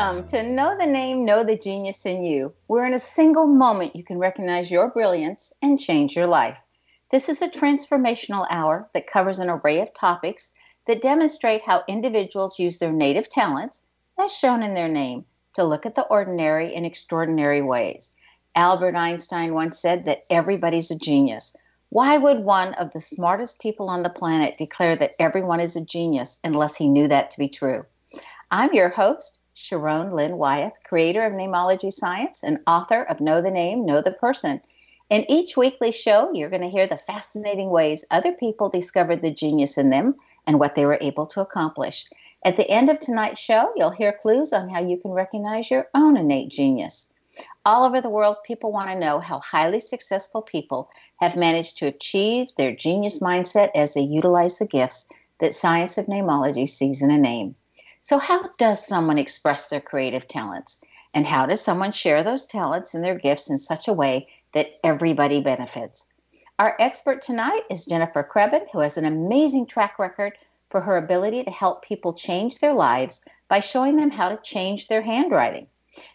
Welcome to Know the Name, Know the Genius in You, where in a single moment you can recognize your brilliance and change your life. This is a transformational hour that covers an array of topics that demonstrate how individuals use their native talents, as shown in their name, to look at the ordinary in extraordinary ways. Albert Einstein once said that everybody's a genius. Why would one of the smartest people on the planet declare that everyone is a genius unless he knew that to be true? I'm your host, Sharon Lynn Wyeth, creator of Namology Science and author of Know the Name, Know the Person. In each weekly show, you're going to hear the fascinating ways other people discovered the genius in them and what they were able to accomplish. At the end of tonight's show, you'll hear clues on how you can recognize your own innate genius. All over the world, people want to know how highly successful people have managed to achieve their genius mindset as they utilize the gifts that science of namology sees in a name. So, how does someone express their creative talents? And how does someone share those talents and their gifts in such a way that everybody benefits? Our expert tonight is Jennifer Crebbin, who has an amazing track record for her ability to help people change their lives by showing them how to change their handwriting.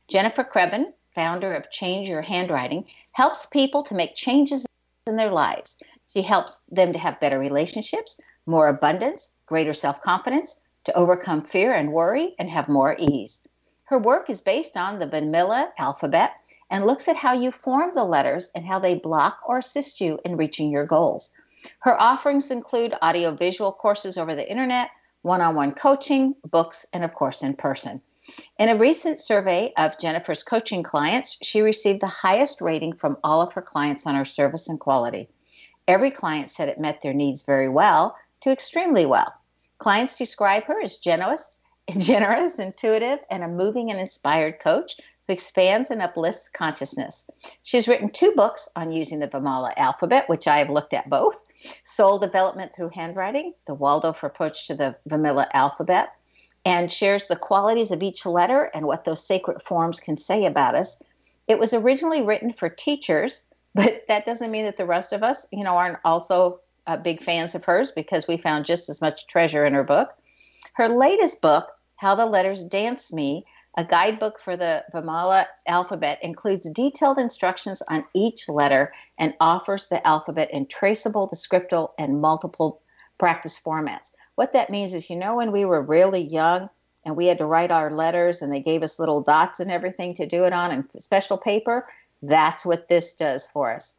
Jennifer Crebbin, founder of Change Your Handwriting, helps people to make changes in their lives. She helps them to have better relationships, more abundance, greater self confidence, to overcome fear and worry and have more ease. Her work is based on the Vimala alphabet and looks at how you form the letters and how they block or assist you in reaching your goals. Her offerings include audiovisual courses over the internet, one on one coaching, books, and of course, in person. In a recent survey of Jennifer's coaching clients, she received the highest rating from all of her clients on her service and quality. Every client said it met their needs very well to extremely well. Clients describe her as generous, generous, intuitive, and a moving and inspired coach who expands and uplifts consciousness. She's written two books on using the Vimala alphabet, which I have looked at both Soul Development Through Handwriting, the Waldorf Approach to the Vimala Alphabet, and shares the qualities of each letter and what those sacred forms can say about us. It was originally written for teachers, but that doesn't mean that the rest of us, you know, aren't also uh, big fans of hers because we found just as much treasure in her book. Her latest book, How the Letters Dance Me, a guidebook for the Vimala alphabet, includes detailed instructions on each letter and offers the alphabet in traceable, descriptive, and multiple practice formats. What that means is, you know, when we were really young and we had to write our letters and they gave us little dots and everything to do it on and special paper, that's what this does for us.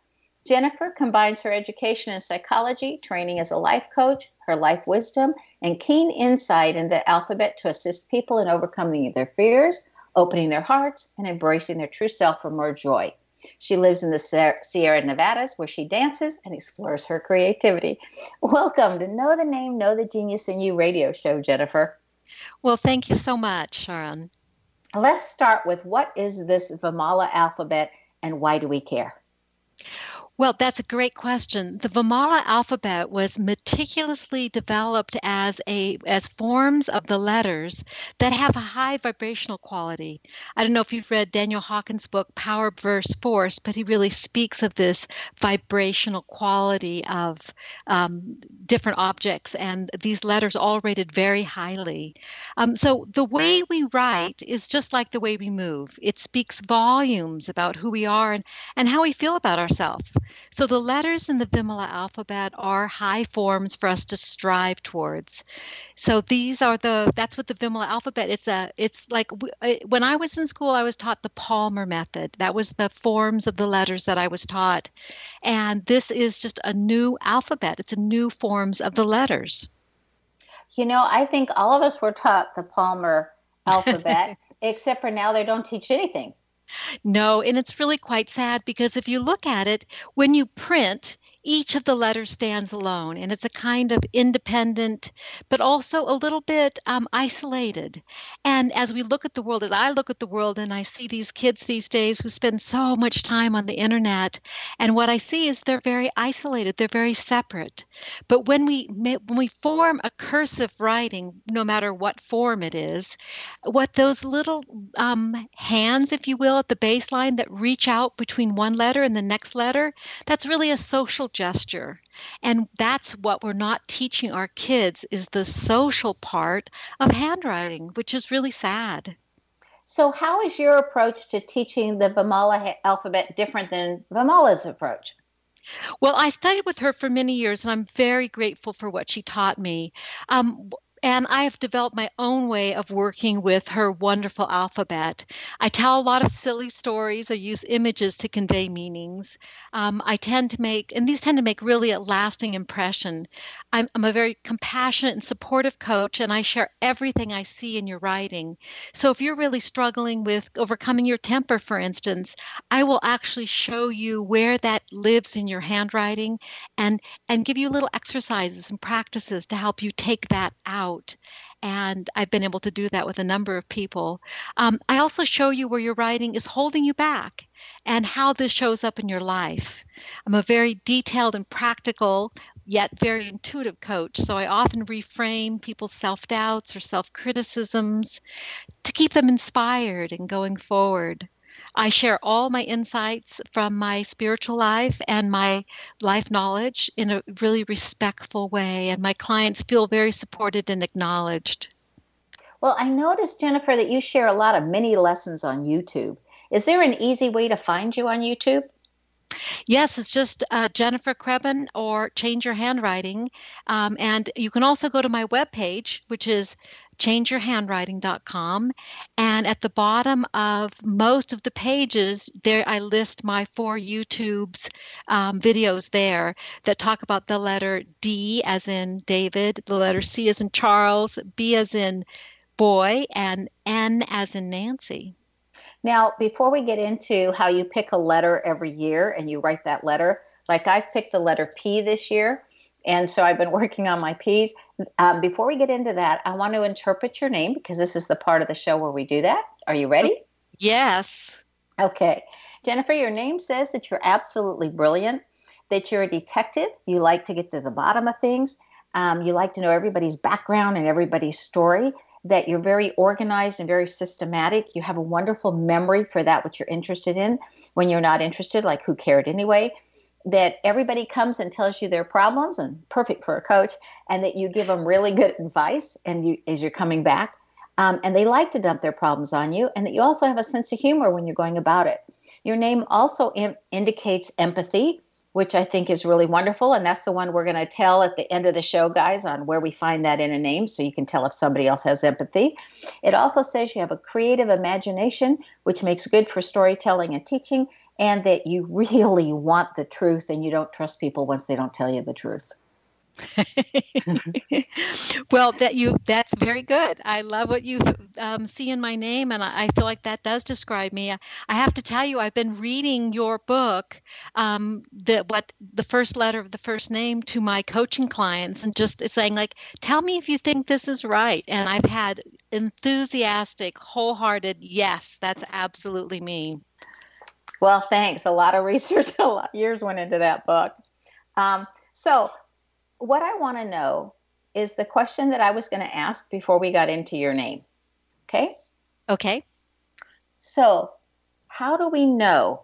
Jennifer combines her education in psychology, training as a life coach, her life wisdom, and keen insight in the alphabet to assist people in overcoming their fears, opening their hearts, and embracing their true self for more joy. She lives in the Sierra Nevadas where she dances and explores her creativity. Welcome to Know the Name, Know the Genius in You radio show, Jennifer. Well, thank you so much, Sharon. Let's start with what is this Vimala alphabet and why do we care? Well, that's a great question. The Vimala alphabet was meticulously developed as a as forms of the letters that have a high vibrational quality. I don't know if you've read Daniel Hawkins' book Power Verse Force, but he really speaks of this vibrational quality of um, different objects, and these letters all rated very highly. Um, so the way we write is just like the way we move. It speaks volumes about who we are and, and how we feel about ourselves. So the letters in the Vimala alphabet are high forms for us to strive towards. So these are the that's what the Vimala alphabet. It's a it's like uh, when I was in school, I was taught the Palmer method. That was the forms of the letters that I was taught, and this is just a new alphabet. It's a new forms of the letters. You know, I think all of us were taught the Palmer alphabet, except for now they don't teach anything. No, and it's really quite sad because if you look at it, when you print, each of the letters stands alone and it's a kind of independent but also a little bit um, isolated. And as we look at the world as i look at the world and i see these kids these days who spend so much time on the internet and what i see is they're very isolated they're very separate. But when we when we form a cursive writing no matter what form it is what those little um, hands if you will at the baseline that reach out between one letter and the next letter that's really a social gesture. And that's what we're not teaching our kids is the social part of handwriting, which is really sad. So, how is your approach to teaching the Vimala alphabet different than Vimala's approach? Well, I studied with her for many years, and I'm very grateful for what she taught me. Um, and I have developed my own way of working with her wonderful alphabet. I tell a lot of silly stories or use images to convey meanings. Um, I tend to make, and these tend to make really a lasting impression. I'm, I'm a very compassionate and supportive coach, and I share everything I see in your writing. So if you're really struggling with overcoming your temper, for instance, I will actually show you where that lives in your handwriting and and give you little exercises and practices to help you take that out out. And I've been able to do that with a number of people. Um, I also show you where your writing is holding you back and how this shows up in your life. I'm a very detailed and practical, yet very intuitive coach. So I often reframe people's self doubts or self criticisms to keep them inspired and going forward. I share all my insights from my spiritual life and my life knowledge in a really respectful way, and my clients feel very supported and acknowledged. Well, I noticed, Jennifer, that you share a lot of mini lessons on YouTube. Is there an easy way to find you on YouTube? Yes, it's just uh, Jennifer Crebbin or Change Your Handwriting. Um, and you can also go to my webpage, which is changeyourhandwriting.com. And at the bottom of most of the pages, there I list my four YouTube's um, videos there that talk about the letter D as in David, the letter C as in Charles, B as in boy, and N as in Nancy. Now, before we get into how you pick a letter every year and you write that letter, like I picked the letter P this year, and so I've been working on my P's. Um, before we get into that, I want to interpret your name because this is the part of the show where we do that. Are you ready? Yes. Okay. Jennifer, your name says that you're absolutely brilliant, that you're a detective, you like to get to the bottom of things, um, you like to know everybody's background and everybody's story, that you're very organized and very systematic. You have a wonderful memory for that which you're interested in. When you're not interested, like who cared anyway? That everybody comes and tells you their problems, and perfect for a coach, and that you give them really good advice, and you as you're coming back, um, and they like to dump their problems on you, and that you also have a sense of humor when you're going about it. Your name also Im- indicates empathy which I think is really wonderful. And that's the one we're going to tell at the end of the show, guys, on where we find that in a name so you can tell if somebody else has empathy. It also says you have a creative imagination, which makes good for storytelling and teaching, and that you really want the truth and you don't trust people once they don't tell you the truth. well, that you that's very good. I love what you um, see in my name, and I, I, feel like that does describe me. I, I, have to tell you, I've been reading your book, um, the what the first letter of the first name to my coaching clients, and just saying like, tell me if you think this is right. And I've had enthusiastic, wholehearted yes, that's absolutely me. Well, thanks. A lot of research, a lot years went into that book. Um, so what I want to know is the question that I was going to ask before we got into your name. Okay? Okay. So, how do we know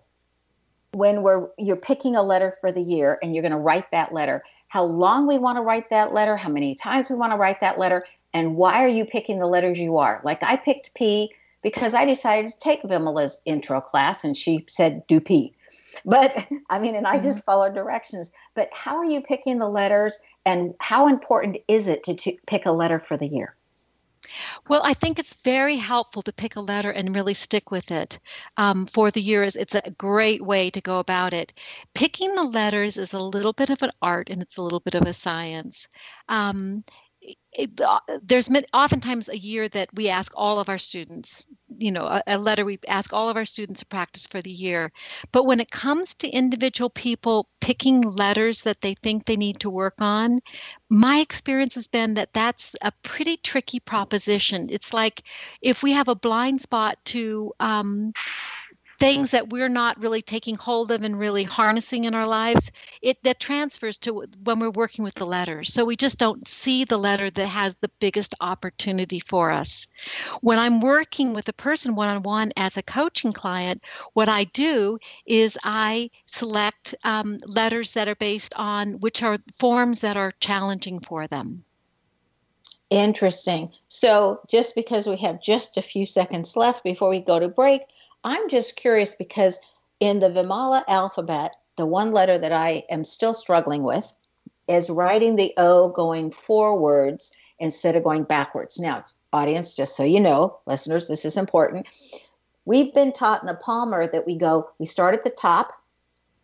when we're you're picking a letter for the year and you're going to write that letter, how long we want to write that letter, how many times we want to write that letter, and why are you picking the letters you are? Like I picked P because I decided to take Vimala's intro class and she said do P. But I mean, and I just mm-hmm. directions. But how are you picking the letters, and how important is it to, to pick a letter for the year? Well, I think it's very helpful to pick a letter and really stick with it um, for the years. It's a great way to go about it. Picking the letters is a little bit of an art and it's a little bit of a science. Um, uh, there's oftentimes a year that we ask all of our students, you know, a, a, letter we ask all of our students to practice for the year. But when it comes to individual people picking letters that they think they need to work on, my experience has been that that's a pretty tricky proposition. It's like if we have a blind spot to, um, things that we're not really taking hold of and really harnessing in our lives it that transfers to when we're working with the letters so we just don't see the letter that has the biggest opportunity for us. When i'm working with a person one-on-one as a coaching client what i do is i select um, letters that are based on which are forms that are challenging for them. Interesting. So, just because we have just a few seconds left before we go to break, I'm just curious because in the Vimala alphabet, the one letter that I am still struggling with is writing the O going forwards instead of going backwards. Now, audience, just so you know, listeners, this is important. We've been taught in the Palmer that we go, we start at the top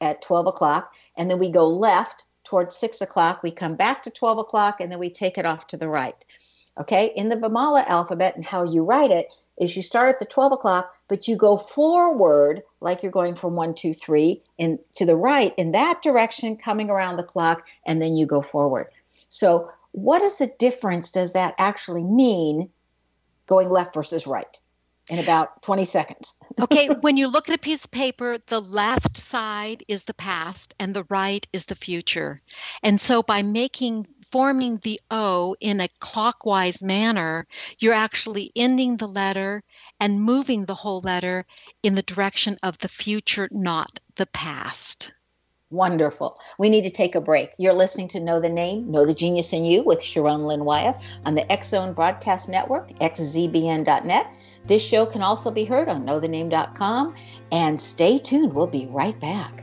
at 12 o'clock, and then we go left towards 6 o'clock. We come back to 12 o'clock, and then we take it off to the right. Okay, in the Vimala alphabet and how you write it is you start at the 12 o'clock, but you go forward like you're going from one, two, three, and to the right in that direction, coming around the clock, and then you go forward. So, what is the difference does that actually mean going left versus right? in about 20 seconds. okay, when you look at a piece of paper, the left side is the past and the right is the future. And so by making forming the O in a clockwise manner, you're actually ending the letter and moving the whole letter in the direction of the future, not the past. Wonderful. We need to take a break. You're listening to Know the Name, Know the Genius in You with Sharon Lynn Wyeth on the Zone Broadcast Network, xzbn.net. This show can also be heard on knowthename.com. And stay tuned. We'll be right back.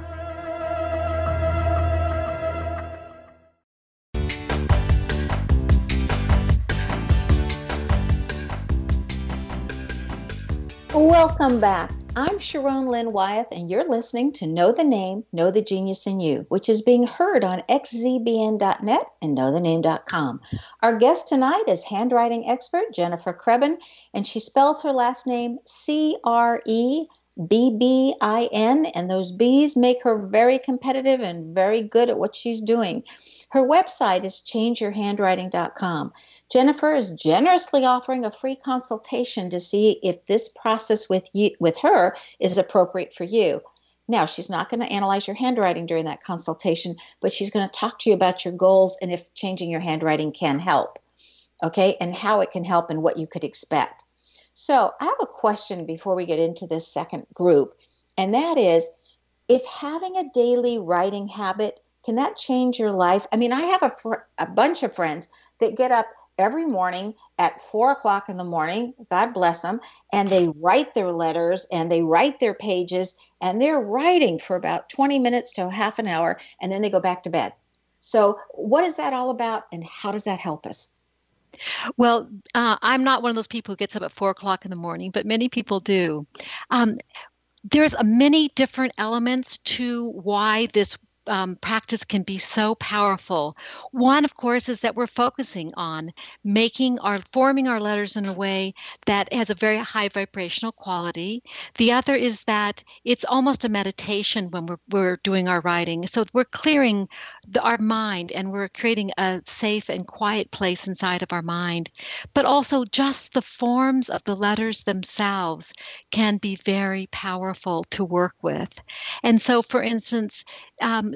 Welcome back. I'm Sharon Lynn Wyeth, and you're listening to Know the Name, Know the Genius in You, which is being heard on xzbn.net and knowthename.com. Our guest tonight is handwriting expert Jennifer Crebbin, and she spells her last name C R E B B I N, and those B's make her very competitive and very good at what she's doing. Her website is changeyourhandwriting.com. Jennifer is generously offering a free consultation to see if this process with you with her is appropriate for you. Now, she's not going to analyze your handwriting during that consultation, but she's going to talk to you about your goals and if changing your handwriting can help. Okay, and how it can help and what you could expect. So, I have a question before we get into this second group, and that is if having a daily writing habit can that change your life? I mean, I have a, fr- a bunch of friends that get up every morning at four o'clock in the morning, God bless them, and they write their letters and they write their pages and they're writing for about 20 minutes to half an hour and then they go back to bed. So, what is that all about and how does that help us? Well, uh, I'm not one of those people who gets up at four o'clock in the morning, but many people do. Um, there's many different elements to why this um, practice can be so powerful. One, of course, is that we're focusing on making our forming our letters in a way that has a very high vibrational quality. The other is that it's almost a meditation when we're, we're doing our writing. So we're clearing the, our mind and we're creating a safe and quiet place inside of our mind. But also, just the forms of the letters themselves can be very powerful to work with. And so, for instance, um,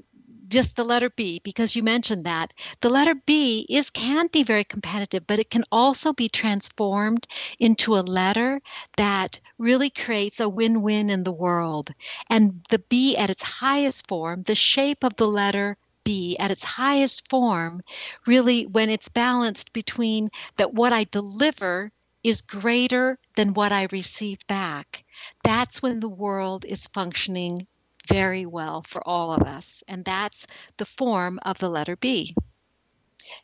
just the letter B because you mentioned that. The letter B is can be very competitive but it can also be transformed into a letter that really creates a win-win in the world. And the B at its highest form the shape of the letter B at its highest form really when it's balanced between that what I deliver is greater than what I receive back. That's when the world is functioning very well for all of us. And that's the form of the letter B.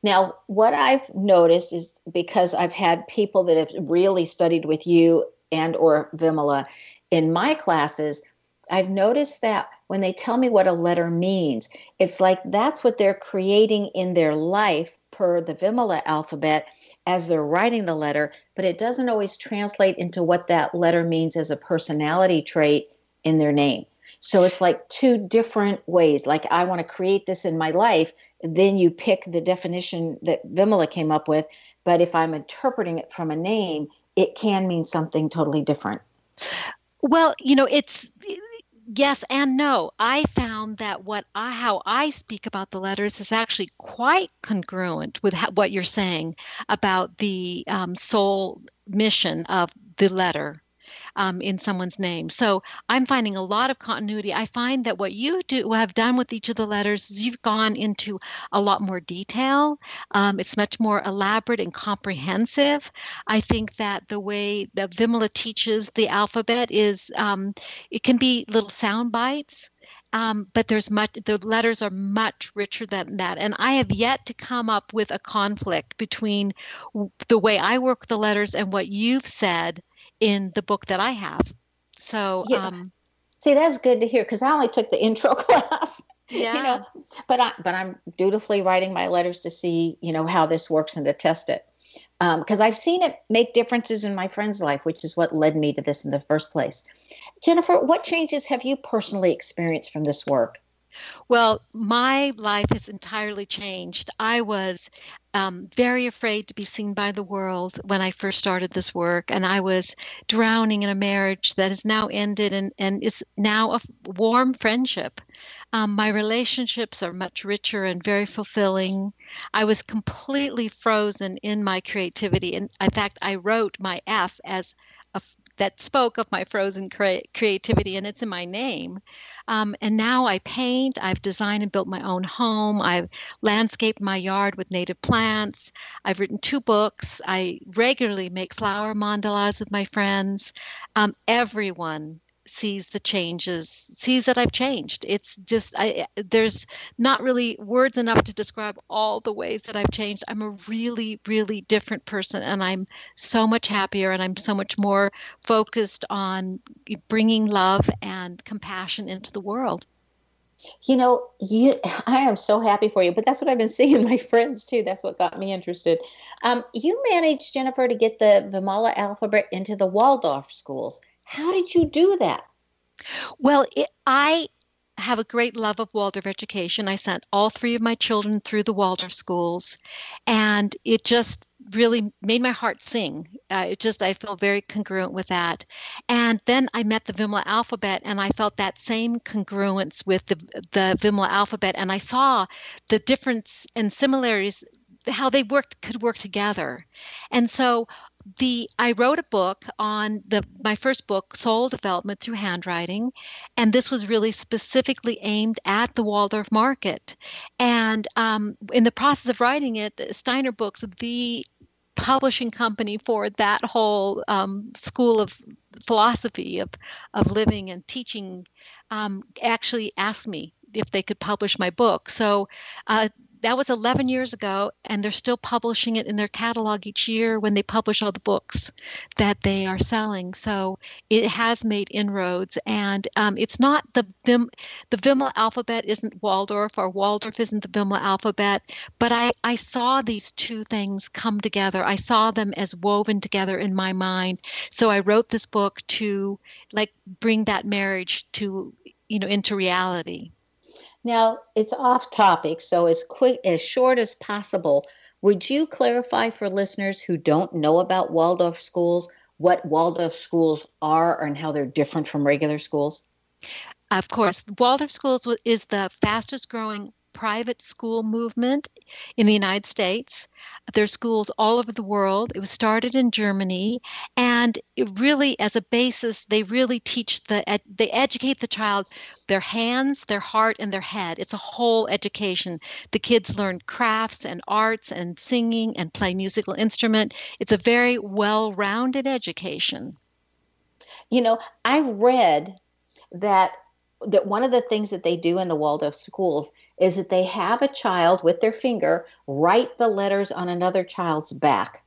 Now, what I've noticed is because I've had people that have really studied with you and or Vimala in my classes, I've noticed that when they tell me what a letter means, it's like that's what they're creating in their life per the Vimala alphabet as they're writing the letter, but it doesn't always translate into what that letter means as a personality trait in their name. So it's like two different ways. Like I want to create this in my life, then you pick the definition that Vimala came up with. But if I'm interpreting it from a name, it can mean something totally different. Well, you know, it's yes and no. I found that what I how I speak about the letters is actually quite congruent with what you're saying about the um, soul mission of the letter um, in someone's name. So I'm finding a lot of continuity. I find that what you do have done with each of the letters is you've gone into a lot more detail. Um, it's much more elaborate and comprehensive. I think that the way that Vimala teaches the alphabet is um, it can be little sound bites. Um, but there's much the letters are much richer than that and i have yet to come up with a conflict between the way i work the letters and what you've said in the book that I have. So, yeah. um, see, that's good to hear because I only took the intro class. Yeah. you know, but I but I'm dutifully writing my letters to see you know how this works and to test it because um, I've seen it make differences in my friend's life, which is what led me to this in the first place. Jennifer, what changes have you personally experienced from this work? Well, my life has entirely changed. I was um, very afraid to be seen by the world when I first started this work, and I was drowning in a marriage that has now ended and, and is now a warm friendship. Um, my relationships are much richer and very fulfilling. I was completely frozen in my creativity. And in fact, I wrote my F as a that spoke of my frozen cre- creativity, and it's in my name. Um, and now I paint, I've designed and built my own home, I've landscaped my yard with native plants, I've written two books, I regularly make flower mandalas with my friends. Um, everyone sees the changes, sees that I've changed. It's just I there's not really words enough to describe all the ways that I've changed. I'm a really really different person and I'm so much happier and I'm so much more focused on bringing love and compassion into the world. You know, you I am so happy for you, but that's what I've been seeing in my friends too. That's what got me interested. Um, you managed, Jennifer, to get the Vimala alphabet into the Waldorf schools. How did you do that? Well, it, I have a great love of Waldorf education. I sent all three of my children through the Waldorf schools, and it just really made my heart sing. Uh, it just, I feel very congruent with that. And then I met the Vimala alphabet, and I felt that same congruence with the, the Vimala alphabet, and I saw the difference and similarities how they worked could work together and so the I wrote a book on the my first book, Soul Development Through Handwriting, and this was really specifically aimed at the Waldorf market. And um, in the process of writing it, Steiner Books, the publishing company for that whole um, school of philosophy of of living and teaching, um, actually asked me if they could publish my book. So uh, that was 11 years ago and they're still publishing it in their catalog each year when they publish all the books that they are selling. So it has made inroads and um, it's not the Vim, the Vimala alphabet isn't Waldorf or Waldorf isn't the Vimala alphabet but I, I saw these two things come together. I saw them as woven together in my mind. So I wrote this book to like bring that marriage to you know into reality now, it's off topic, so as quick as short as possible, would you clarify for listeners who don't know about Waldorf schools what Waldorf schools are and how they're different from regular schools? Of course, Waldorf schools is the fastest growing private school movement in the United States. There's schools all over the world. It was started in Germany, and really, as a basis, they really teach the they educate the child, their hands, their heart, and their head. It's a whole education. The kids learn crafts and arts and singing and play musical instrument. It's a very well-rounded education. You know, I read that that one of the things that they do in the Waldorf schools is that they have a child with their finger write the letters on another child's back.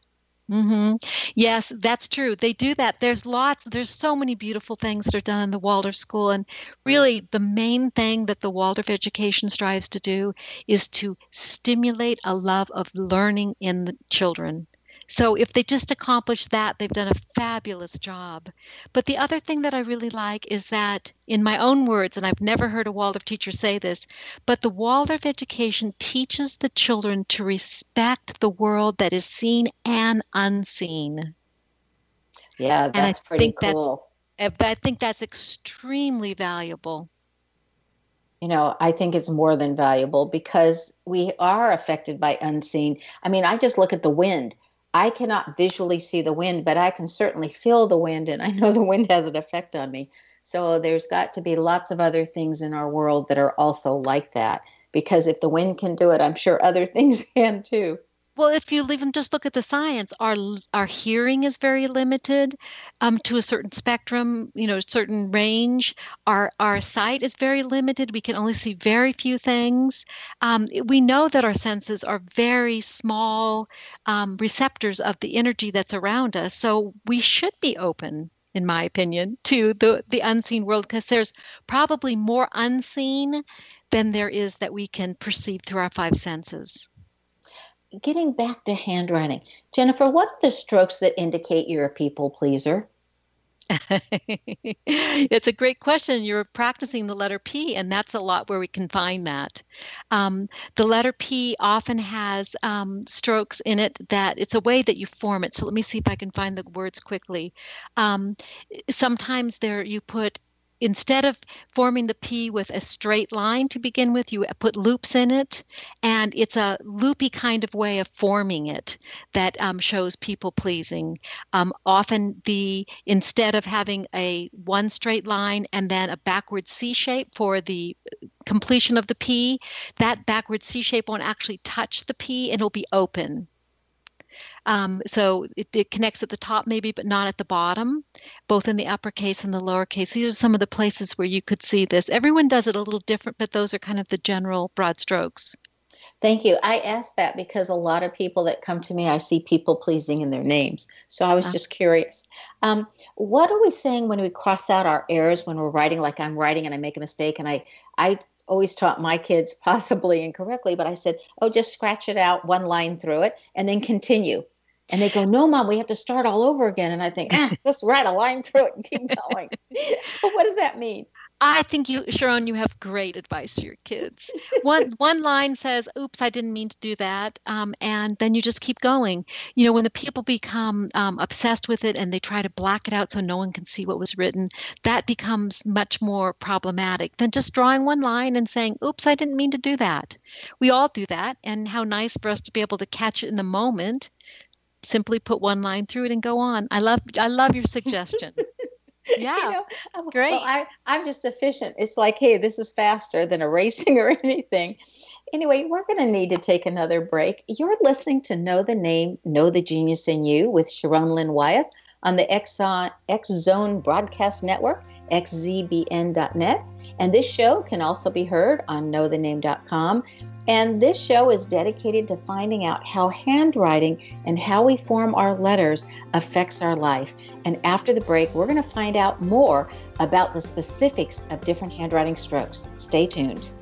Mm-hmm. Yes, that's true. They do that. There's lots, there's so many beautiful things that are done in the Waldorf School. And really, the main thing that the Waldorf education strives to do is to stimulate a love of learning in the children. So if they just accomplish that, they've done a fabulous job. But the other thing that I really like is that, in my own words, and I've never heard a Waldorf teacher say this, but the Waldorf education teaches the children to respect the world that is seen and unseen. Yeah, that's pretty cool. Eh, that's, I think that's extremely valuable you know, I think it's more than valuable because we are affected by unseen. I mean, I just look at the wind. I cannot visually see the wind, but I can certainly feel the wind, and I know the wind has an effect on me. So there's got to be lots of other things in our world that are also like that. Because if the wind can do it, I'm sure other things can too. Well, if you even just look at the science, our our hearing is very limited um, to a certain spectrum, you know, certain range. Our our sight is very limited. We can only see very few things. Um, we know that our senses are very small um, receptors of the energy that's around us. So we should be open, in my opinion, to the the unseen world because there's probably more unseen than there is that we can perceive through our five senses getting back to handwriting, Jennifer, what are the strokes that indicate you're a people pleaser? it's a great question. You're practicing the letter P, and that's a lot where we can find that. Um, the letter P often has um, strokes in it that it's a way that you form it. So let me see if I can find the words quickly. Um, sometimes there you put instead of forming the P with a straight line to begin with, you put loops in it, and it's a loopy kind of way of forming it that um, shows people pleasing. Um, often, the instead of having a one straight line and then a backward C shape for the completion of the P, that backward C shape won't actually touch the P and it'll be open. Um, so it, it, connects at the top, maybe, but not at the bottom, both in the uppercase and the lowercase. These are some of the places where you could see this. Everyone does it a little different, but those are kind of the general broad strokes. Thank you. I asked that because a lot of people that come to me, I see people pleasing in their names. So I was uh-huh. just curious. Um, what are we saying when we cross out our errors when we're writing? Like I'm writing and I make a mistake, and I I always taught my kids possibly incorrectly, but I said, oh, just scratch it out, one line through it, and then continue. And they go, no, mom, we have to start all over again. And I think, ah, just write a line through it and keep going. so what does that mean? I think you, Sharon, you have great advice for your kids. One one line says, "Oops, I didn't mean to do that," um, and then you just keep going. You know, when the people become um, obsessed with it and they try to black it out so no one can see what was written, that becomes much more problematic than just drawing one line and saying, "Oops, I didn't mean to do that." We all do that, and how nice for us to be able to catch it in the moment. Simply put one line through it and go on. I love I love your suggestion. Yeah. you know, Great. Well, I, I'm just efficient. It's like, hey, this is faster than erasing or anything. Anyway, we're going to need to take another break. You're listening to Know the Name, Know the Genius in You with Sharon Lynn Wyeth on the X Zone Broadcast Network, xzbn.net. And this show can also be heard on knowthename.com and this show is dedicated to finding out how handwriting and how we form our letters affects our life. And after the break, we're going to find out more about the specifics of different handwriting strokes. Stay tuned.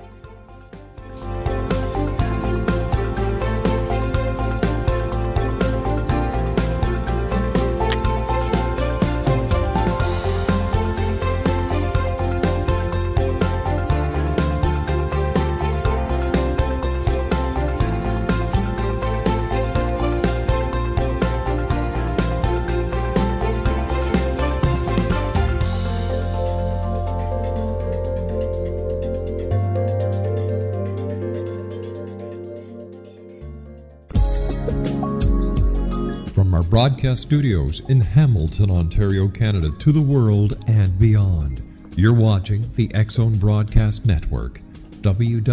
Broadcast studios in Hamilton, Ontario, Canada, to the world and beyond. You're watching the X Zone Broadcast Network, www.xzbn.net.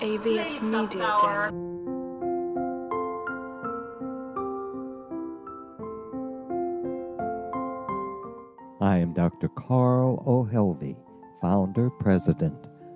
AVS Media Den. I am Dr. Carl O. Helvie, founder, president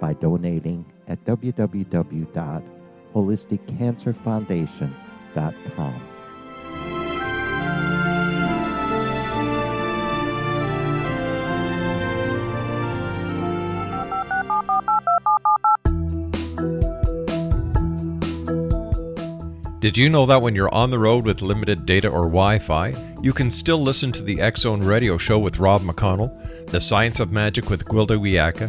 by donating at www.holisticcancerfoundation.com. Did you know that when you're on the road with limited data or Wi Fi, you can still listen to the Zone radio show with Rob McConnell, The Science of Magic with Gwilda Wiyaka,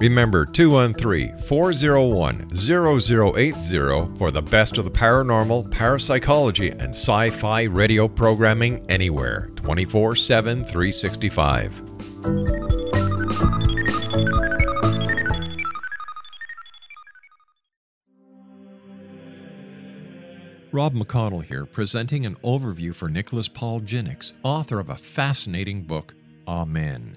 Remember 213 401 0080 for the best of the paranormal, parapsychology, and sci fi radio programming anywhere 24 7 365. Rob McConnell here, presenting an overview for Nicholas Paul Jennings, author of a fascinating book, Amen.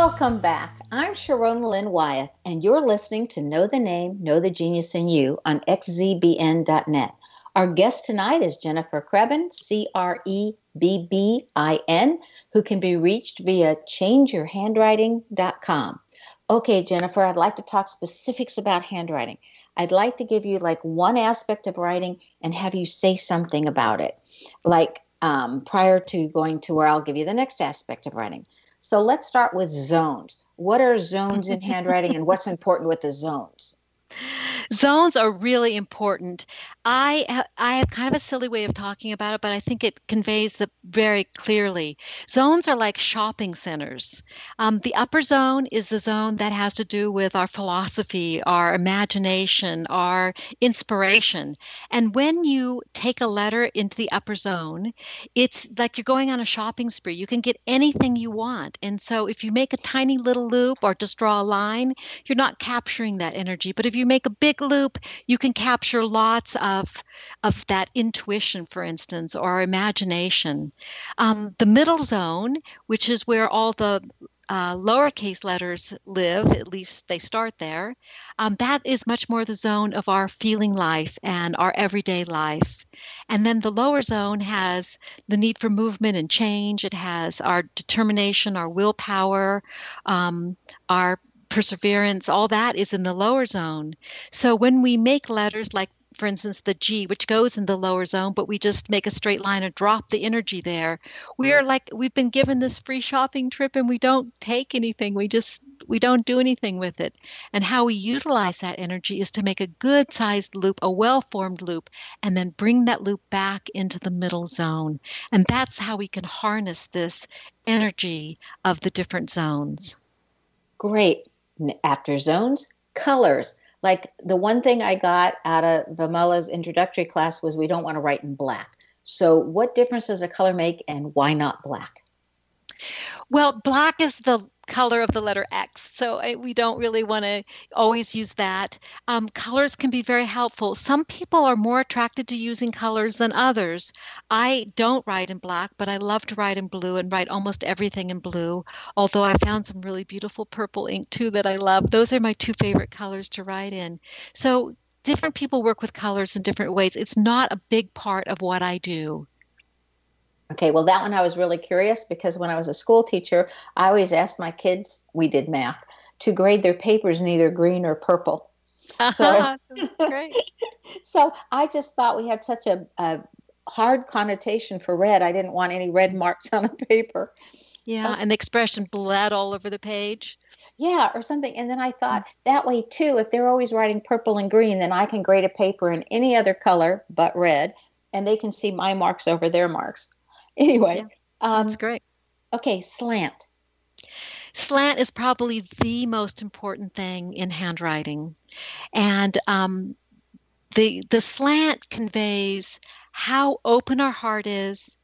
Welcome back. I'm Sharon Lynn Wyeth, and you're listening to Know the Name, Know the Genius in You on xzbn.net. Our guest tonight is Jennifer Crebbin, C R E B B I N, who can be reached via changeyourhandwriting.com. Okay, Jennifer, I'd like to talk specifics about handwriting. I'd like to give you like one aspect of writing and have you say something about it, like um, prior to going to where I'll give you the next aspect of writing. So let's start with zones. What are zones in handwriting and what's important with the zones? Zones are really important. I ha- I have kind of a silly way of talking about it, but I think it conveys the very clearly. Zones are like shopping centers. Um, the upper zone is the zone that has to do with our philosophy, our imagination, our inspiration. And when you take a letter into the upper zone, it's like you're going on a shopping spree. You can get anything you want. And so if you make a tiny little loop or just draw a line, you're not capturing that energy. But if you make a big loop, you can capture lots of of that intuition, for instance, or imagination. Um, the middle zone, which is where all the uh, lowercase letters live, at least they start there, um, that is much more the zone of our feeling life and our everyday life. And then the lower zone has the need for movement and change. It has our determination, our willpower, um, our perseverance, all that is in the lower zone. So when we make letters like for instance, the G, which goes in the lower zone, but we just make a straight line and drop the energy there. We are like we've been given this free shopping trip and we don't take anything. We just we don't do anything with it. And how we utilize that energy is to make a good sized loop, a well formed loop, and then bring that loop back into the middle zone. And that's how we can harness this energy of the different zones. Great. After zones, colors. Like the one thing I got out of Vimala's introductory class was we don't want to write in black. So, what difference does a color make and why not black? Well, black is the color of the letter X. So I, we don't really want to always use that. Um, colors can be very helpful. Some people are more attracted to using colors than others. I don't write in black, but I love to write in blue and write almost everything in blue. Although I found some really beautiful purple ink too that I love. Those are my two favorite colors to write in. So different people work with colors in different ways. It's not a big part of what I do. Okay, well, that one I was really curious because when I was a school teacher, I always asked my kids, we did math, to grade their papers in either green or purple. So, Great. so I just thought we had such a, a hard connotation for red. I didn't want any red marks on a paper. Yeah, oh. and the expression bled all over the page. Yeah, or something. And then I thought that way too, if they're always writing purple and green, then I can grade a paper in any other color but red, and they can see my marks over their marks. Anyway, yeah, um, that's great. Okay, slant. Slant is probably the most important thing in handwriting, and um, the the slant conveys how open our heart is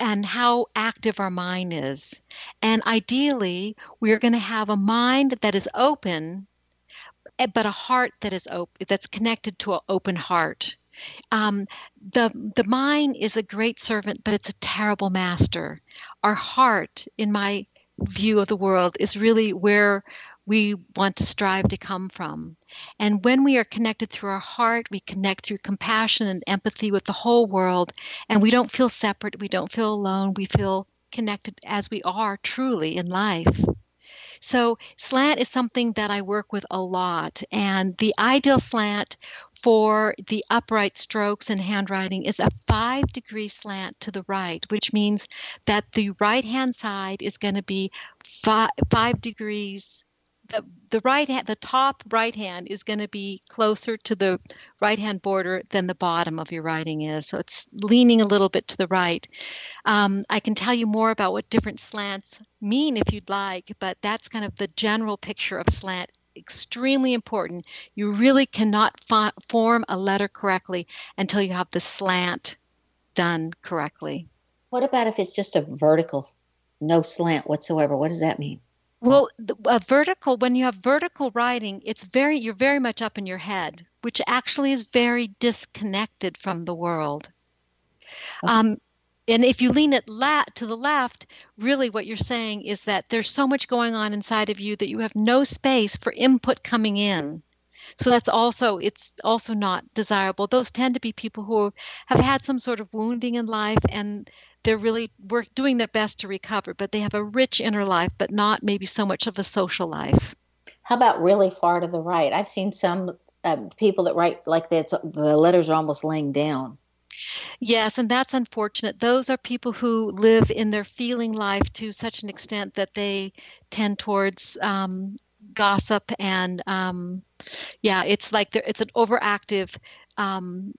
and how active our mind is. And ideally, we're going to have a mind that is open, eh, but a heart that is open, that's connected to an open heart. Um, the the mind is a great servant, but it's a terrible master. Our heart, in my view of the world, is really where we want to strive to come from. And when we are connected through our heart, we connect through compassion and empathy with the whole world, and we don't feel separate, we don't feel alone, we feel connected as we are truly in life. So, slant is something that I work with a lot. And the ideal slant for the upright strokes in handwriting is a five degree slant to the right, which means that the right hand side is going to be five, five degrees the the right hand the top right hand is going to be closer to the right hand border than the bottom of your writing is. So it's leaning a little bit to the right. Um, i can tell you more about what different slants mean if you'd like but that's kind of the general picture of slant extremely important you really cannot fo- form a letter correctly until you have the slant done correctly what about if it's just a vertical no slant whatsoever what does that mean well, a vertical when you have vertical writing, it's very you're very much up in your head, which actually is very disconnected from the world. Okay. Um, and if you lean it la- to the left, really what you're saying is that there's so much going on inside of you that you have no space for input coming in. So that's also it's also not desirable. Those tend to be people who have had some sort of wounding in life and they're really work doing their best to recover, but they have a rich inner life, but not maybe so much of a social life. How about really far to the right? I've seen some um, people that write like that. The letters are almost laying down. Yes, and that's unfortunate. Those are people who live in their feeling life to such an extent that they tend towards um, gossip and um, yeah, it's like it's an overactive um,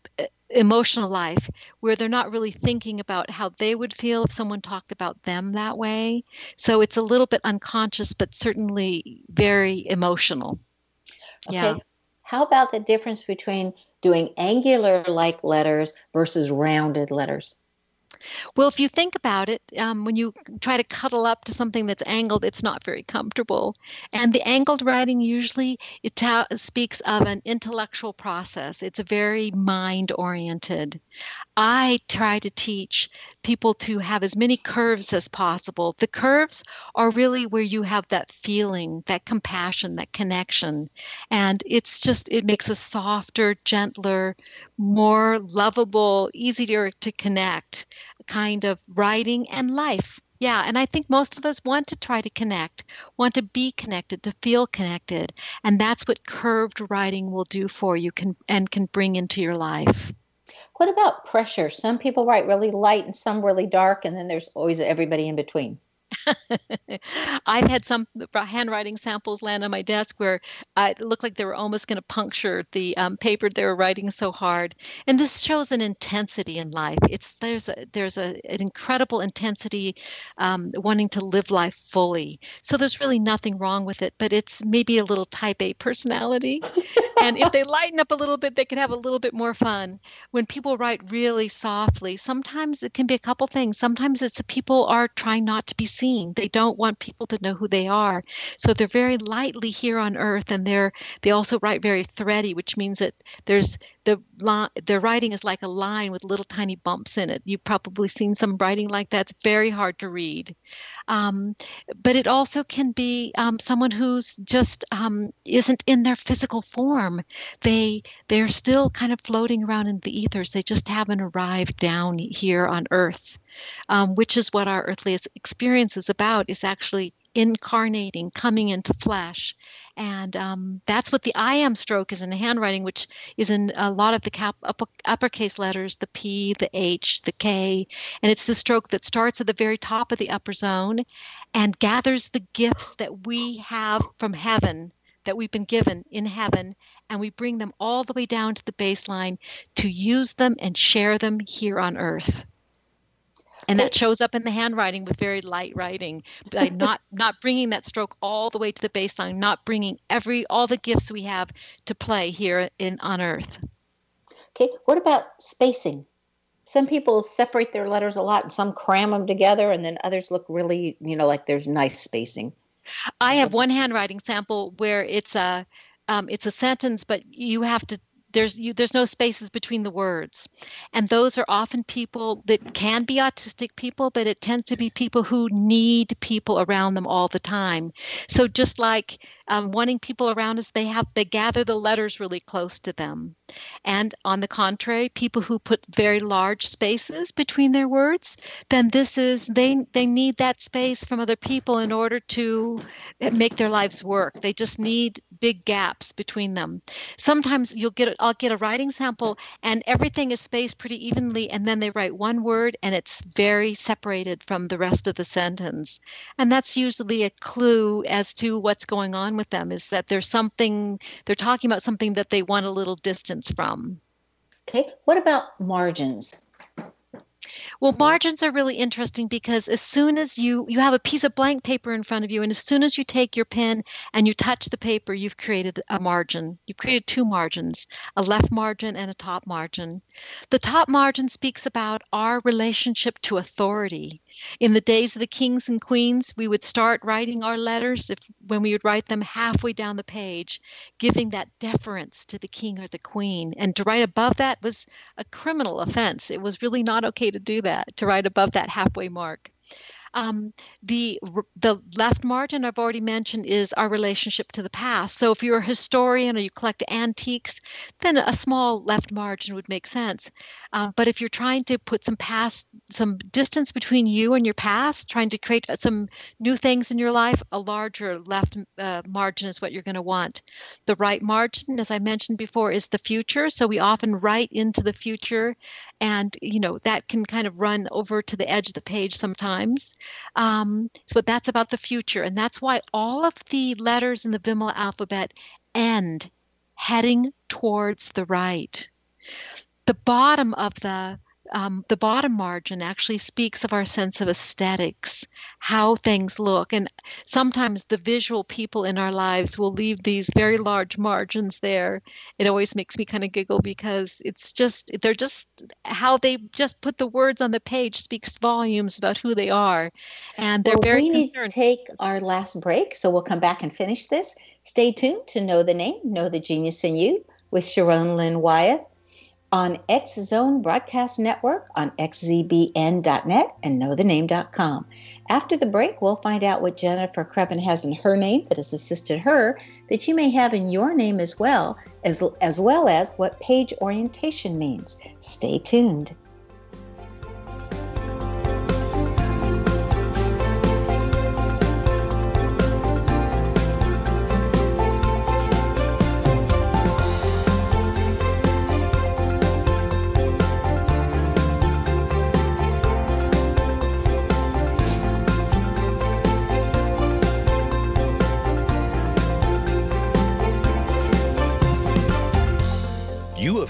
emotional life where they're not really thinking about how they would feel if someone talked about them that way. So it's a little bit unconscious, but certainly very emotional. Okay. Yeah. How about the difference between doing angular like letters versus rounded letters? Well, if you think about it, um, when you try to cuddle up to something that's angled, it's not very comfortable. And the angled writing usually it ta- speaks of an intellectual process. It's a very mind oriented. I try to teach people to have as many curves as possible. The curves are really where you have that feeling, that compassion, that connection. And it's just, it makes a softer, gentler, more lovable, easier to connect kind of writing and life. Yeah, and I think most of us want to try to connect, want to be connected, to feel connected, and that's what curved writing will do for you can and can bring into your life. What about pressure? Some people write really light and some really dark, and then there's always everybody in between. I've had some handwriting samples land on my desk where it looked like they were almost going to puncture the um, paper they were writing so hard. And this shows an intensity in life. It's there's a there's a, an incredible intensity, um, wanting to live life fully. So there's really nothing wrong with it, but it's maybe a little Type A personality. and if they lighten up a little bit, they can have a little bit more fun. When people write really softly, sometimes it can be a couple things. Sometimes it's people are trying not to be seen. They don't want people to know who they are. So they're very lightly here on earth and they're they also write very thready, which means that there's the their writing is like a line with little tiny bumps in it. You've probably seen some writing like that. It's very hard to read. Um, but it also can be um, someone who's just um, isn't in their physical form. They they're still kind of floating around in the ethers. They just haven't arrived down here on Earth, um, which is what our earthly experience is about. Is actually incarnating, coming into flesh. And um, that's what the I am stroke is in the handwriting, which is in a lot of the cap, upper, uppercase letters, the P, the H, the K. And it's the stroke that starts at the very top of the upper zone and gathers the gifts that we have from heaven that we've been given in heaven and we bring them all the way down to the baseline to use them and share them here on earth and that shows up in the handwriting with very light writing by not not bringing that stroke all the way to the baseline not bringing every all the gifts we have to play here in on earth. Okay what about spacing? Some people separate their letters a lot and some cram them together and then others look really you know like there's nice spacing. I have one handwriting sample where it's a um, it's a sentence but you have to there's you, there's no spaces between the words and those are often people that can be autistic people but it tends to be people who need people around them all the time so just like um, wanting people around us they have they gather the letters really close to them And on the contrary, people who put very large spaces between their words, then this is they they need that space from other people in order to make their lives work. They just need big gaps between them. Sometimes you'll get I'll get a writing sample and everything is spaced pretty evenly and then they write one word and it's very separated from the rest of the sentence. And that's usually a clue as to what's going on with them is that there's something they're talking about something that they want a little distance from. Okay. What about margins? Well, mm-hmm. margins are really interesting because as soon as you you have a piece of blank paper in front of you, and as soon as you take your pen and you touch the paper, you've created a margin. You've created two margins, a left margin and a top margin. The top margin speaks about our relationship to authority. In the days of the kings and queens, we would start writing our letters if when we would write them halfway down the page, giving that deference to the king or the queen. And to write above that was a criminal offense. It was really not okay to do that, to write above that halfway mark. Um, the the left margin I've already mentioned is our relationship to the past. So if you're a historian or you collect antiques, then a small left margin would make sense. Uh, but if you're trying to put some past, some distance between you and your past, trying to create some new things in your life, a larger left uh, margin is what you're going to want. The right margin, as I mentioned before, is the future. So we often write into the future, and you know that can kind of run over to the edge of the page sometimes. Um, so that's about the future. And that's why all of the letters in the Vimala alphabet end heading towards the right. The bottom of the um, the bottom margin actually speaks of our sense of aesthetics, how things look. And sometimes the visual people in our lives will leave these very large margins there. It always makes me kind of giggle because it's just, they're just how they just put the words on the page speaks volumes about who they are. And they're well, very we need to take our last break, so we'll come back and finish this. Stay tuned to Know the Name, Know the Genius in You with Sharon Lynn Wyeth on X Zone Broadcast Network on xzbn.net and knowthename.com. After the break, we'll find out what Jennifer Crebbin has in her name that has assisted her that you may have in your name as well, as, as well as what page orientation means. Stay tuned.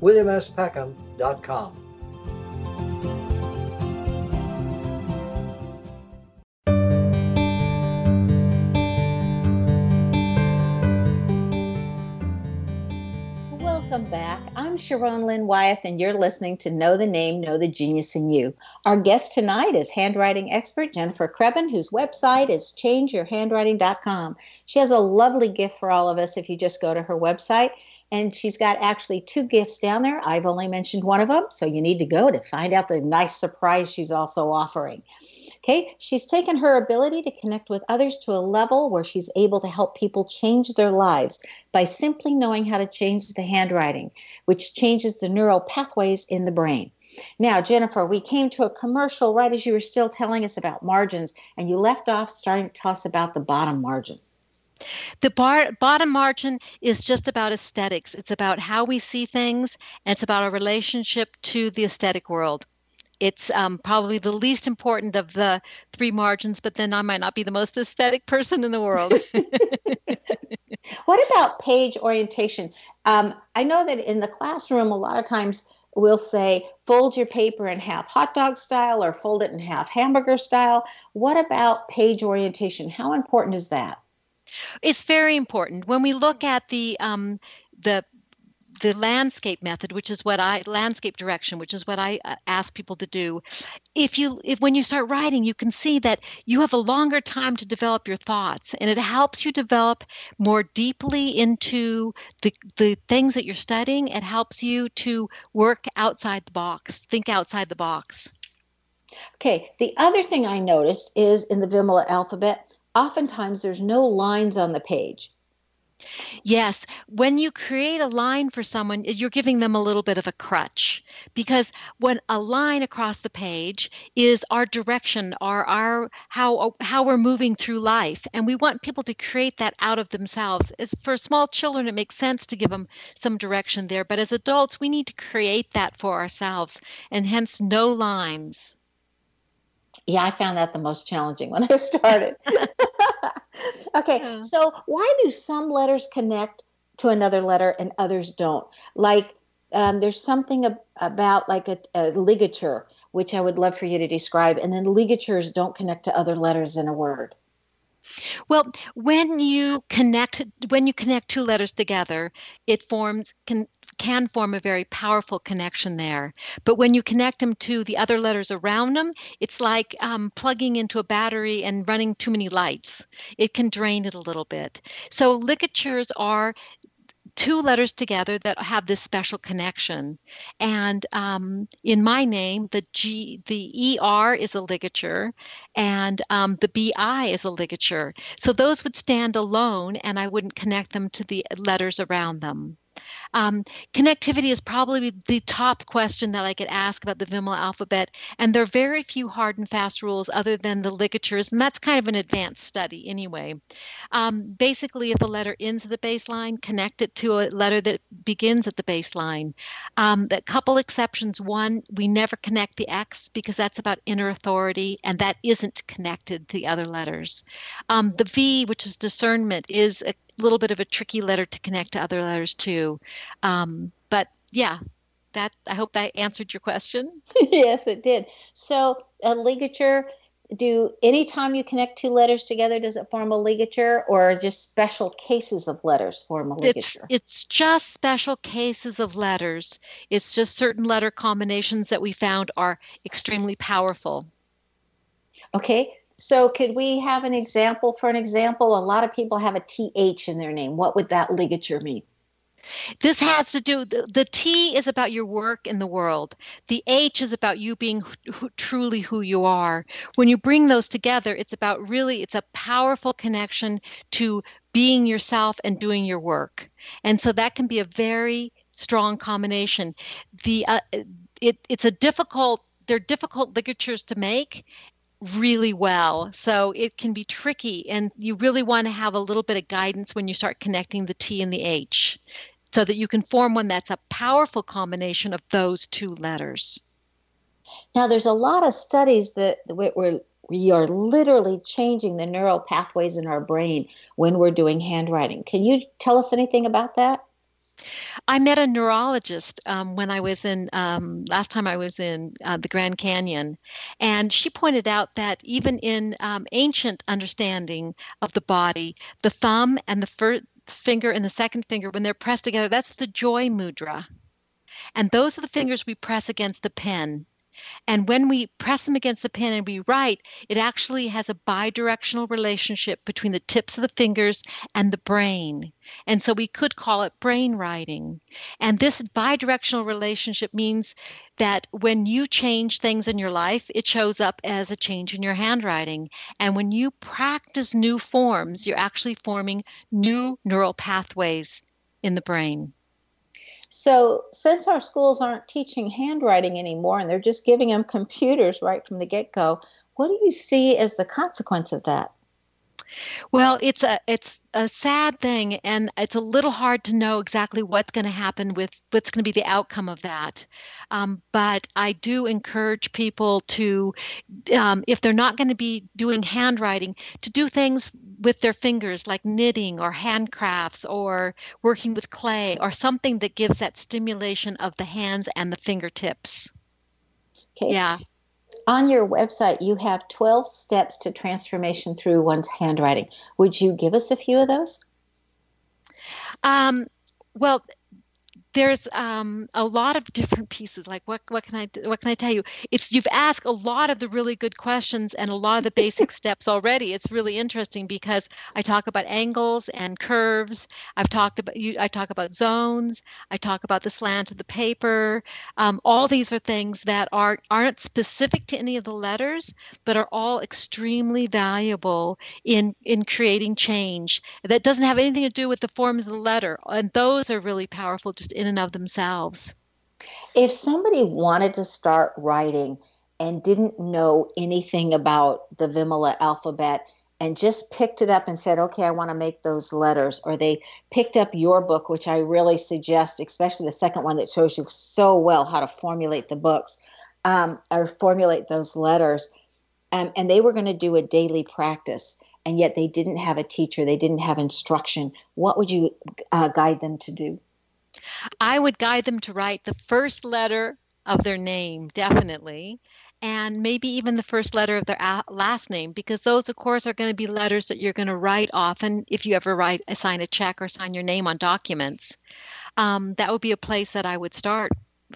williamspeckham.com. Sharon Lynn Wyeth, and you're listening to Know the Name, Know the Genius in You. Our guest tonight is handwriting expert Jennifer Crebbin, whose website is changeyourhandwriting.com. She has a lovely gift for all of us if you just go to her website and she's got actually two gifts down there. I've only mentioned one of them, so you need to go to find out the nice surprise she's also offering. Okay, she's taken her ability to connect with others to a level where she's able to help people change their lives by simply knowing how to change the handwriting, which changes the neural pathways in the brain. Now, Jennifer, we came to a commercial right as you were still telling us about margins, and you left off starting to tell us about the bottom margin. The bar, bottom margin is just about aesthetics. It's about how we see things, and it's about our relationship to the aesthetic world. It's um, probably the least important of the three margins, but then I might not be the most aesthetic person in the world. what about page orientation? Um, I know that in the classroom, a lot of times we'll say fold your paper in half hot dog style or fold it in half hamburger style. What about page orientation? How important is that? It's very important when we look at the um, the the landscape method which is what i landscape direction which is what i uh, ask people to do. If you if when you start writing you can see that you have a longer time to develop your thoughts and it helps you develop more deeply into the the things that you're studying. It helps you to work outside the box think outside the box. Okay the other thing i noticed is in the vimala alphabet oftentimes there's no lines on the page. Yes, when you create a line for someone, you're giving them a little bit of a crutch because when a line across the page is our direction, our our how how we're moving through life, and we want people to create that out of themselves. As for small children, it makes sense to give them some direction there, but as adults, we need to create that for ourselves, and hence no lines. Yeah, I found that the most challenging when I started. okay, yeah. so why do some letters connect to another letter and others don't? Like, um, there's something ab- about like a, a, ligature, which I would love for you to describe, and then ligatures don't connect to other letters in a word. Well, when you connect when you connect two letters together, it forms can can form a very powerful connection there. But when you connect them to the other letters around them, it's like um, plugging into a battery and running too many lights. It can drain it a little bit. So ligatures are two letters together that have this special connection. And um, in my name, the G, the ER is a ligature, and um, the BI is a ligature. So those would stand alone, and I wouldn't connect them to the letters around them. Um, connectivity is probably the top question that I could ask about the Vimala alphabet, and there are very few hard and fast rules other than the ligatures, and that's kind of an advanced study anyway. Um, basically, if a letter ends at the baseline, connect it to a letter that begins at the baseline. Um, a couple exceptions. One, we never connect the X because that's about inner authority, and that isn't connected to the other letters. Um, the V, which is discernment, is a little bit of a tricky letter to connect to other letters too. Um, but yeah, that I hope that answered your question. yes, it did. So a ligature do anytime you connect two letters together does it form a ligature or just special cases of letters form a ligature it's, it's just special cases of letters it's just certain letter combinations that we found are extremely powerful okay so could we have an example for an example a lot of people have a th in their name what would that ligature mean this has to do the, the T is about your work in the world. The H is about you being who, truly who you are. When you bring those together, it's about really it's a powerful connection to being yourself and doing your work. And so that can be a very strong combination. The uh, it it's a difficult they're difficult ligatures to make really well. So it can be tricky, and you really want to have a little bit of guidance when you start connecting the T and the H so that you can form one that's a powerful combination of those two letters. Now, there's a lot of studies that we're, we are literally changing the neural pathways in our brain when we're doing handwriting. Can you tell us anything about that? I met a neurologist um, when I was in, um, last time I was in uh, the Grand Canyon, and she pointed out that even in um, ancient understanding of the body, the thumb and the first, finger and the second finger, when they're pressed together, that's the joy mudra. And those are the fingers we press against the pen. And when we press them against the pen and we write, it actually has a bidirectional relationship between the tips of the fingers and the brain. And so we could call it brain writing. And this bidirectional relationship means that when you change things in your life, it shows up as a change in your handwriting. And when you practice new forms, you're actually forming new neural pathways in the brain. So, since our schools aren't teaching handwriting anymore and they're just giving them computers right from the get go, what do you see as the consequence of that? Well, it's a it's a sad thing, and it's a little hard to know exactly what's going to happen with what's going to be the outcome of that. Um, but I do encourage people to, um, if they're not going to be doing handwriting, to do things with their fingers, like knitting or handcrafts or working with clay or something that gives that stimulation of the hands and the fingertips. Okay. Yeah on your website, you have 12 steps to transformation through one's handwriting. Would you give us a few of those? Um, well, there's um, a lot of different pieces. Like what what can I what can I tell you? It's you've asked a lot of the really good questions and a lot of the basic steps already. It's really interesting because I talk about angles and curves. I've talked about you. I talk about zones. I talk about the slant of the paper. Um, all these are things that are aren't specific to any of the letters, but are all extremely valuable in in creating change. That doesn't have anything to do with the forms of the letter, and those are really powerful just in and of themselves. If somebody wanted to start writing and didn't know anything about the Vimala alphabet and just picked it up and said, okay, I want to make those letters, or they picked up your book, which I really suggest, especially the second one that shows you so well how to formulate the books um, or formulate those letters, um, and they were going to do a daily practice. And yet they didn't have a teacher, they didn't have instruction. What would you uh, guide them to do? I would guide them to write the first letter of their name, definitely, and maybe even the first letter of their last name, because those, of course, are going to be letters that you're going to write often if you ever write, sign a check or sign your name on documents. Um, that would be a place that I would start.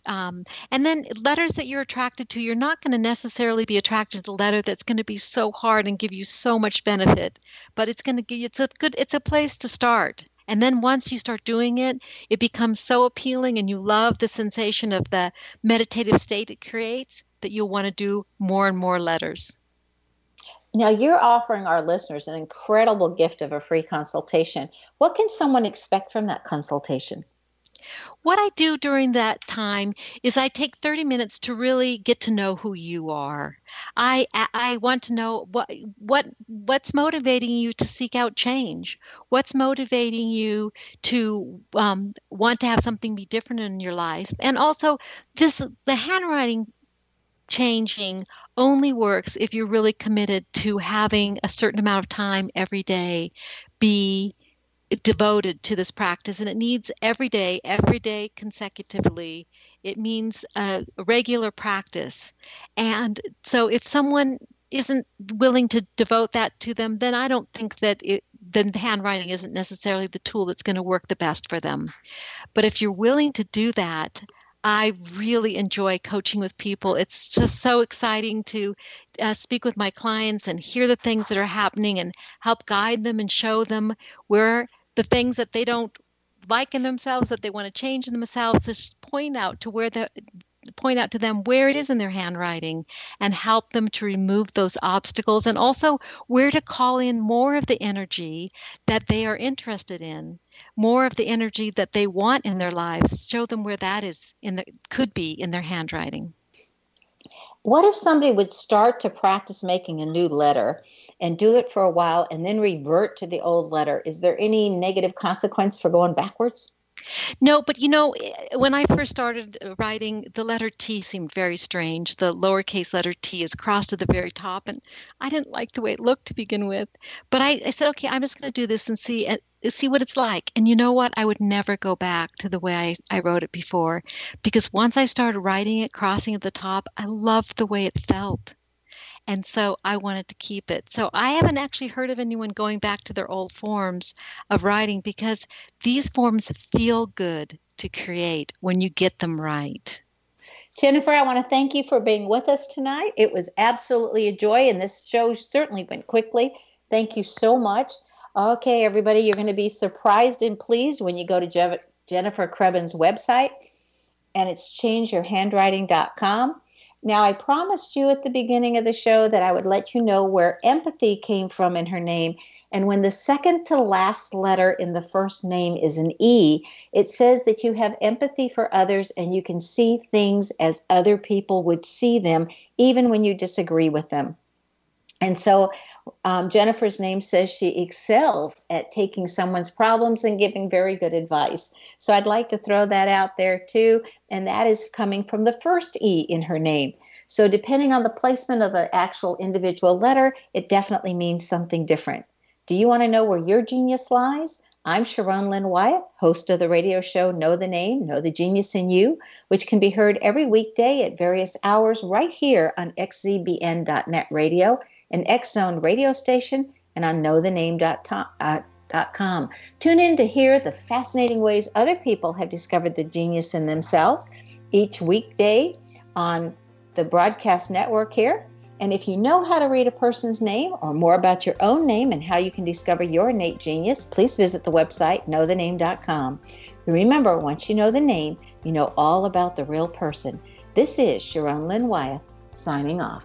Um, and then letters that you're attracted to, you're not going to necessarily be attracted to the letter that's going to be so hard and give you so much benefit, but it's going to give you, it's a good, it's a place to start. And then once you start doing it, it becomes so appealing and you love the sensation of the meditative state it creates that you'll want to do more and more letters. Now, you're offering our listeners an incredible gift of a free consultation. What can someone expect from that consultation? What I do during that time is I take 30 minutes to really get to know who you are. I I want to know what what what's motivating you to seek out change. What's motivating you to um, want to have something be different in your life, and also this the handwriting changing only works if you're really committed to having a certain amount of time every day be devoted to this practice and it needs every day every day consecutively it means a regular practice and so if someone isn't willing to devote that to them, then I don't think that it, the handwriting isn't necessarily the tool that's going to work the best for them. But if you're willing to do that, I really enjoy coaching with people. It's just so exciting to uh, speak with my clients and hear the things that are happening and help guide them and show them where the things that they don't like in themselves that they want to change in themselves just point out to where the point out to them where it is in their handwriting and help them to remove those obstacles and also where to call in more of the energy that they are interested in more of the energy that they want in their lives. Show them where that is in the could be in their handwriting what if somebody would start to practice making a new letter and do it for a while and then revert to the old letter? Is there any negative consequence for going backwards no, but you know, eh, when I first started uh, writing, the letter T seemed very strange. The lowercase letter T is crossed at the very top, and I didn't like the way it looked to begin with. But I, I said, okay, I'm just going to do this and see uh, see what it's like. And you know what? I would never go back to the way I, I wrote it before, because once I started writing it, crossing at the top, I loved the way it felt. And so I wanted to keep it. So I haven't actually heard of anyone going back to their old forms of writing because these forms feel good to create when you get them right. Jennifer, I want to thank you for being with us tonight. It was absolutely a joy, and this show certainly went quickly. Thank you so much. Okay, everybody, you're going to be surprised and pleased when you go to Je- Jennifer Crebbin's website, and it's changeyourhandwriting.com. Now, I promised you at the beginning of the show that I would let you know where empathy came from in her name. And when the second to last letter in the first name is an E, it says that you have empathy for others and you can see things as other people would see them, even when you disagree with them. And so um, Jennifer's name says she excels at taking someone's problems and giving very good advice. So I'd like to throw that out there too. And that is coming from the first E in her name. So depending on the placement of the actual individual letter, it definitely means something different. Do you want to know where your genius lies? I'm Sharon Lynn Wyeth, host of the radio show Know the Name, Know the Genius in You, which can be heard every weekday at various hours right here on xzbn.net radio an X Zone radio station, and on knowthename.com. Uh, Tune in to hear the fascinating ways other people have discovered the genius in themselves each weekday on the broadcast network here. And if you know how to read a person's name or more about your own name and how you can discover your innate genius, please visit the website knowthename.com. Remember, once you know the name, you know all about the real person. This is Sharon Lynn Wyeth signing off.